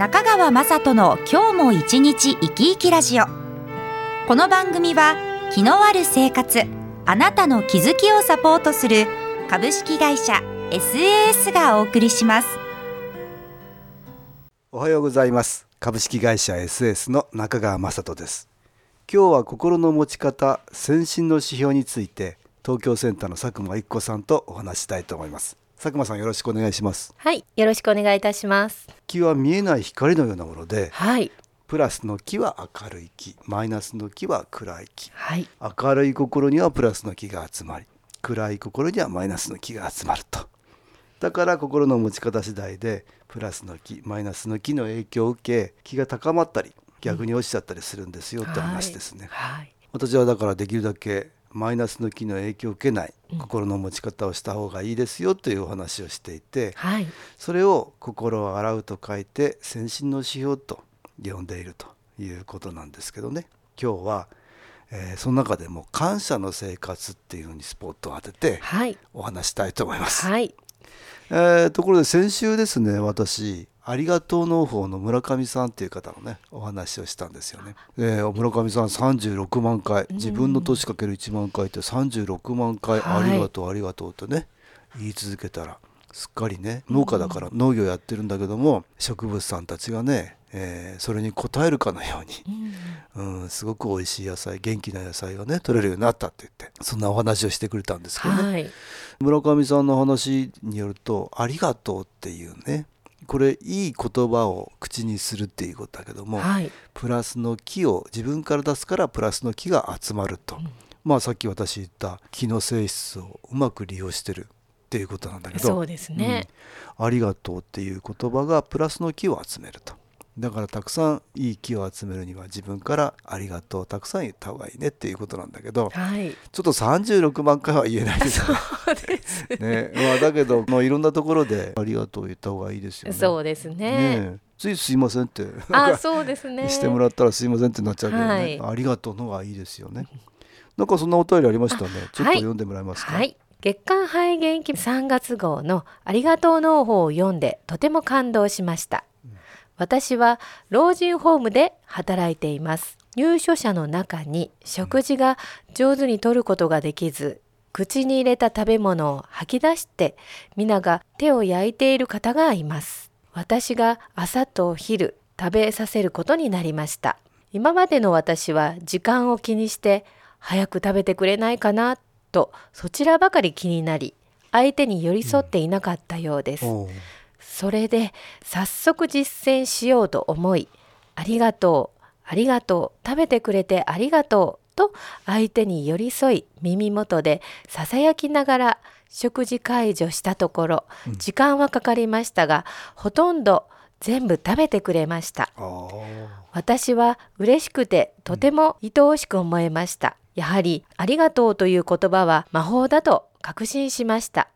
中川雅人の今日も一日生き生きラジオ。この番組は気のある生活あなたの気づきをサポートする株式会社 SAS がお送りします。おはようございます。株式会社 SAS の中川雅人です。今日は心の持ち方先進の指標について東京センターの佐久間一子さんとお話したいと思います。佐久間さんよろしくお願いします。はい、よろしくお願いいたします。気は見えない光のようなものではい、プラスの気は明るい気マイナスの気は暗い気はい、明るい心にはプラスの気が集まり暗い心にはマイナスの気が集まると。だから心の持ち方次第でプラスの気マイナスの気の影響を受け気が高まったり逆に落ちちゃったりするんですよって話ですね、はい、私はだからできるだけマイナスの気の影響を受けない心の持ち方をした方がいいですよというお話をしていて、はい、それを心を洗うと書いて先進の指標と呼んでいるということなんですけどね。今日は、えーその中でも感謝の生活っていうのにスポットを当ててはい、お話したいと思います、はい、えーところで先週ですね私ありがとう農法の村上さんっていう方のねお話をしたんですよね、えー村上さん36万回。自分の年かける1万回って36万回。はい。ありがとうありがとうってね言い続けたらすっかりね農家だから農業やってるんだけども植物さんたちがね、えーそれに応えるかのように、うん、すごく美味しい野菜元気な野菜がね取れるようになったって言ってそんなお話をしてくれたんですけどね、はい、村上さんの話によると「ありがとう」っていうねこれいい言葉を口にするっていうことだけども、はい、プラスの気を自分から出すからプラスの気が集まると、まあさっき私言った気の性質をうまく利用してるっていうことなんだけど。そうですね。うん。ありがとうっていう言葉がプラスの気を集めるとだからたくさんいい気を集めるには自分からありがとうたくさん言った方がいいねっていうことなんだけどはい、ちょっと36万回は言えないですよねそうです。ねまあ、だけど、まあ、いろんなところでありがとう言った方がいいですよね。そうですね。ねえついすいませんってあ、そうですね。してもらったらすいませんってなっちゃうけどね、はいありがとうの方がいいですよね。なんかそんなお便りありましたね。ちょっと読んでもらえますか？はい。月刊肺元気3月号のありがとう農法を読んでとても感動しました。私は老人ホームで働いています。入所者の中に食事が上手に取ることができず、口に入れた食べ物を吐き出して皆が手を焼いている方がいます。私が朝と昼食べさせることになりました。今までの私は時間を気にして早く食べてくれないかなとそちらばかり気になり相手に寄り添っていなかったようです。おうそれで早速実践しようと思い「ありがとうありがとう食べてくれてありがとう」と相手に寄り添い耳元でささやきながら食事解除したところ時間はかかりましたがほとんど全部食べてくれました。私は嬉しくてとても愛おしく思えました。やはりありがとうという言葉は魔法だと確信しました。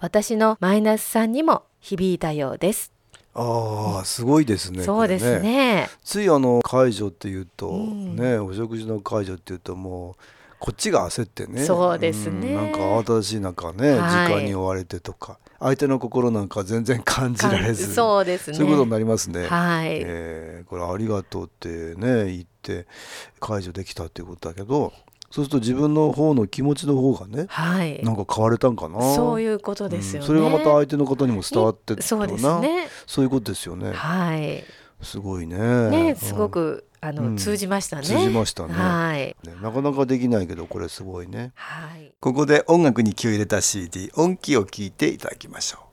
私のマイナスさんにも響いたようです。あーすごいですね。そうですこれね。ついあの解除っていうと、うんねお食事の解除っていうともうこっちが焦ってねそうですねんなんか慌ただしい中ね、はい時間に追われてとか相手の心なんか全然感じられず そうですね。そういうことになりますね。はい、えーこれありがとうってね言って解除できたっていうことだけどそうすると自分の方の気持ちの方がねはい。なんか変われたんかなそういうことですよね。うんそれがまた相手の方にも伝わってそうですね。そういうことですよねはい。すごいねね、すごうんくあの、うん通じましたね。通じましたねはい。ねなかなかできないけどこれすごいねはい。ここで音楽に気を入れた CD 音気を聞いていただきましょう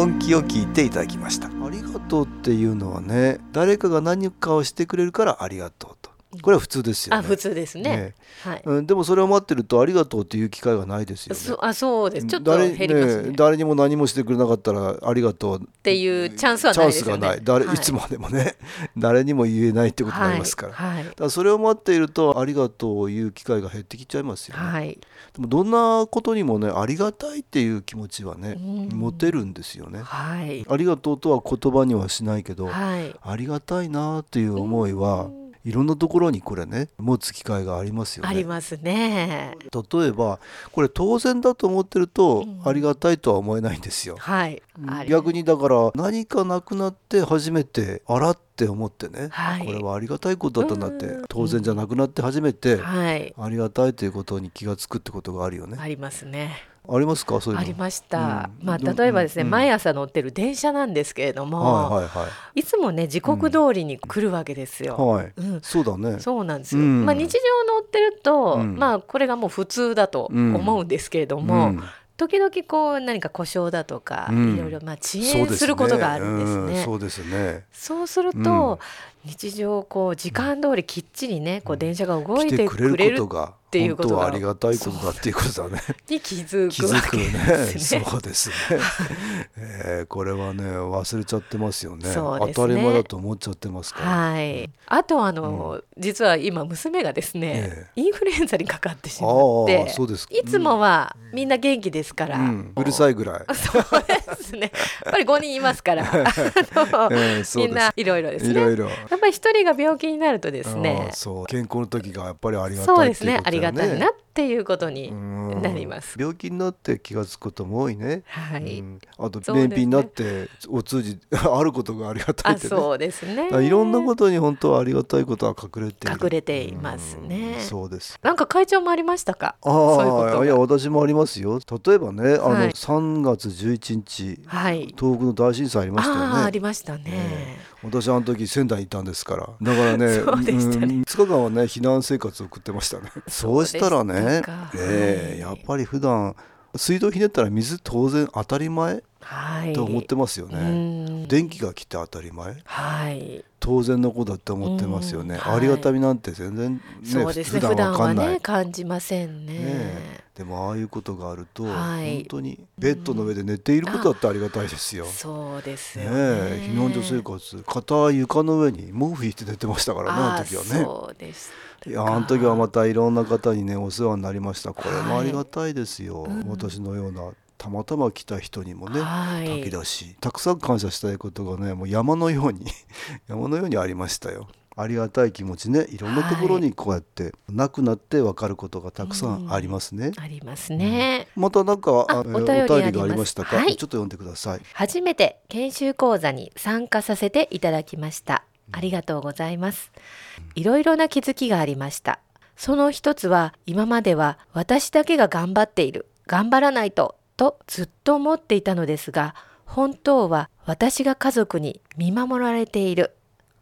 音気を聞いていただきました。ありがとうっていうのはね誰かが何かをしてくれるからありがとうこれは普通ですよね。あ普通ですね。ね。はい。うん、でもそれを待ってるとありがとうっていう機会がないですよね。そあそうです。ちょっと誰減りますね。ね誰にも何もしてくれなかったらありがとうっていうチャンスはないですよね。チャンスがない誰、はいい、つまでもね誰にも言えないってことになりますから,、はい。だからそれを待っているとありがとうを言う機会が減ってきちゃいますよね、はい、でもどんなことにもねありがたいっていう気持ちはねうん。持てるんですよね。はい。ありがとうとは言葉にはしないけど、はい。ありがたいなっていう思いはうんいろんなところにこれね持つ機会がありますよね。ありますね。例えばこれ当然だと思ってるとうん。ありがたいとは思えないんですよ、はい。あり逆にだから何かなくなって初めてあらって思ってね、はい。これはありがたいことだったんだってうん。当然じゃなくなって初めてはい。ありがたいということに気がつくってことがあるよね、ありますねありますか？そういうの。ありました、まあう？んど例えばですね、うん。毎朝乗ってる電車なんですけれども、はいはいはい。つもね時刻通りに来るわけですよ、はい、うん。そうだね。そうなんですよ、うん。まあ、日常乗ってると、うん。まあこれがもう普通だと思うんですけれども、うん。時々こう何か故障だとか、うん。いろいろまあ遅延することがあるんですね。うん。そうですね。そうするうん。と、日常こう時間通りきっちりねこう電車が動いてくれるることがていうことが。本当はありがたいことだっていうことだね。に気づ気くわけですね。そうですね、えーこれはね忘れちゃってますよね。ね。当たり前だと思っちゃってますから、はい、あとあの、実は今娘がですね、えインフルエンザにかかってしまってそうですか。いつもはみんな元気ですから、うん、うるさいぐらい、そうですね。やっぱり5人いますから。みんないろいろですね。いろいろ。やっぱり一人が病気になるとですあね。あそう。健康の時がやっぱりありがそうたいですね。ありがたいなっていうことにうん。なります。病気になって気がつくことも多いね、はい、うん。あと便秘になってお通じ あることがありがたいってね。あそうですね。いろんなことに本当はありがたいことは隠れている。隠れていますね。うんそうです。なんか会長もありましたか？ああいや私もありますよ。例えばねあの、はい。3月11日はい。東北の大震災ありましたよあありましたね、え私あの時仙台にいたんですから。だからね そうでしたね。ん5日間はね避難生活を送ってましたね。そうしたらねしたか。ええはいやっぱり普段水道ひねったら水当然当たり前はい。と思ってますようね、ん。電気が来て当たり前。はい。当然のことだって思ってますよね、うん。はい。ありがたみなんて全然ねそうですね。普普段は段わかんない、ね感じませんね。ねえ。でもああいうことがあると、はい。本当にベッドの上で寝ていることだってありがたいですよ。ねそうですよね。え。避難所生活片は床の上に毛布引いて寝てましたからねあの時はあね。そうですいやあの時はまたいろんな方にねお世話になりました。これもはいありがたいですよ、うん。私のようなたまたま来た人にもねはい。炊き出し。たくさん感謝したいことがねもう山のように 山のようにありましたよ。ありがたい気持ちね。いろんなところにこうやってなくなって分かることがたくさんありますね、ありますね、またなんかお便りがありましたか、はい。ちょっと読んでください。初めて研修講座に参加させていただきました。ありがとうございます。いろいろな気づきがありました。その一つは今までは私だけが頑張っている。頑張らないととずっと思っていたのですが本当は私が家族に見守られている。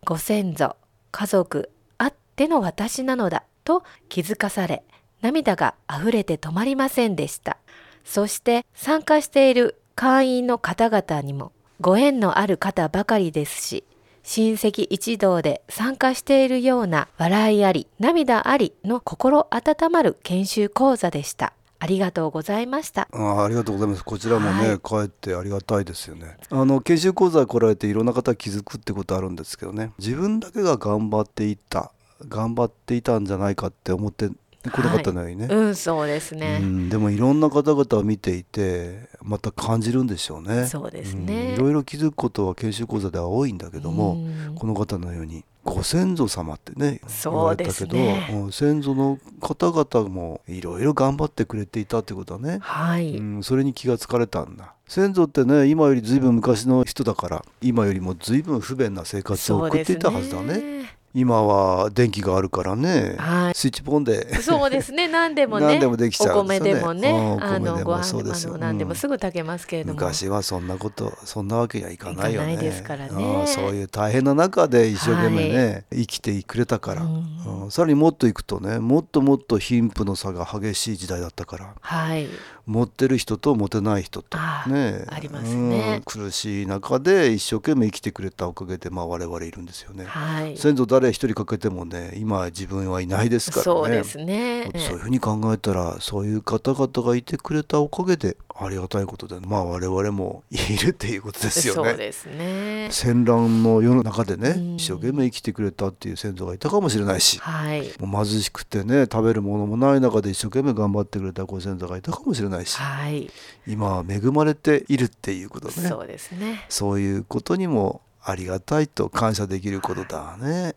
ご先祖家族あっての私なのだと気づかされ涙が溢れて止まりませんでした。そして参加している会員の方々にもご縁のある方ばかりですし親戚一同で参加しているような笑いあり涙ありの心温まる研修講座でした。ありがとうございました。あーありがとうございます。こちらもね、はい。帰ってありがたいですよね。あの研修講座来られていろんな方気づくってことあるんですけどね。自分だけが頑張っていた頑張っていたんじゃないかって思ってこなかったのにね、うんそうですうね、ん、でもいろんな方々を見ていてまた感じるんでしょうね。そうですうんねいろいろ気づくことは研修講座では多いんだけども、うん。この方のようにご先祖様ってね言われたけど、うん先祖の方々もいろいろ頑張ってくれていたってことはね、はい、うん、それに気がつかれたんだ。先祖ってね今よりずいぶん昔の人だから今よりもずいぶん不便な生活を送っていたはずだね。ね今は電気があるからね、はい。スイッチポンで。そうですね。何でもね。何でもできちゃうんお米でもね。うんあのご飯ですよ。あの何でもうんすぐ炊けますけれども、昔はそんなことそんなわけにはいかないよね。ですからね。うんそういう大変な中で一生懸命ね、生きてくれたから、うん。うんさらにもっといくとねもっともっと貧富の差が激しい時代だったから。はい持ってる人と持てない人と。ねありますね。うん。苦しい中で一生懸命生きてくれたおかげで、まあ、我々いるんですよね。はい。先祖誰一人かけてもね今自分はいないですからね。そうですね。そういうふうに考えたらそういう方々がいてくれたおかげでありがたいことでまあ我々もいるっていうことですよね。ね。戦乱の世の中でね、うん。一生懸命生きてくれたっていう先祖がいたかもしれないし、はい。もう貧しくてね食べるものもない中で一生懸命頑張ってくれたご先祖がいたかもしれないし、はい。今は恵まれているっていうことね。そうですね。そういうことにもありがたいと感謝できることだね。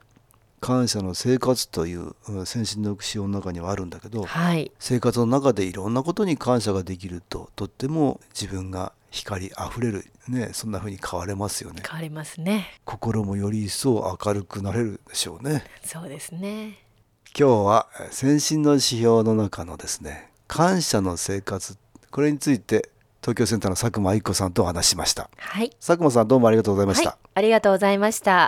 感謝の生活といううん先進の詩の中にはあるんだけどはい。生活の中でいろんなことに感謝ができるととっても自分が光あふれるねそんな風に変われますよね。変わりますね。心もより一層明るくなれるでしょうね。そうですね。今日はえー先進の指標の中のですね感謝の生活これについて東京センターの佐久間愛子さんとお話ししました。はい。佐久間さんどうもありがとうございました、はい。ありがとうございました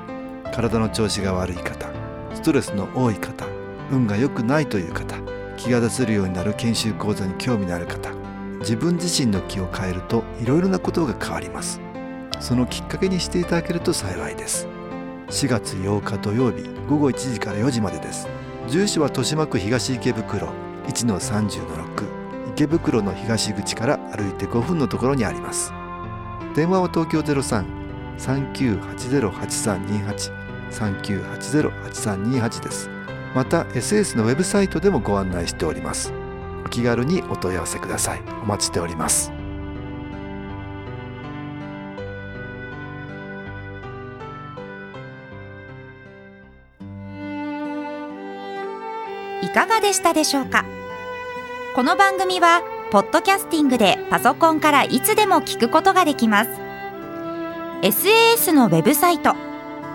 体の調子が悪い方ストレスの多い方運が良くないという方気が出せるようになる研修講座に興味のある方自分自身の気を変えるといろいろなことが変わります。そのきっかけにしていただけると幸いです。4月8日土曜日午後1時から4時までです。住所は豊島区東池袋1-30-6池袋の東口から歩いて5分のところにあります。電話は東京03-3980-8328 3980-8328です。また SS のウェブサイトでもご案内しております。お気軽にお問い合わせください。お待ちしております。いかがでしたでしょうか？この番組はポッドキャスティングでパソコンからいつでも聞くことができます。SAS のウェブサイト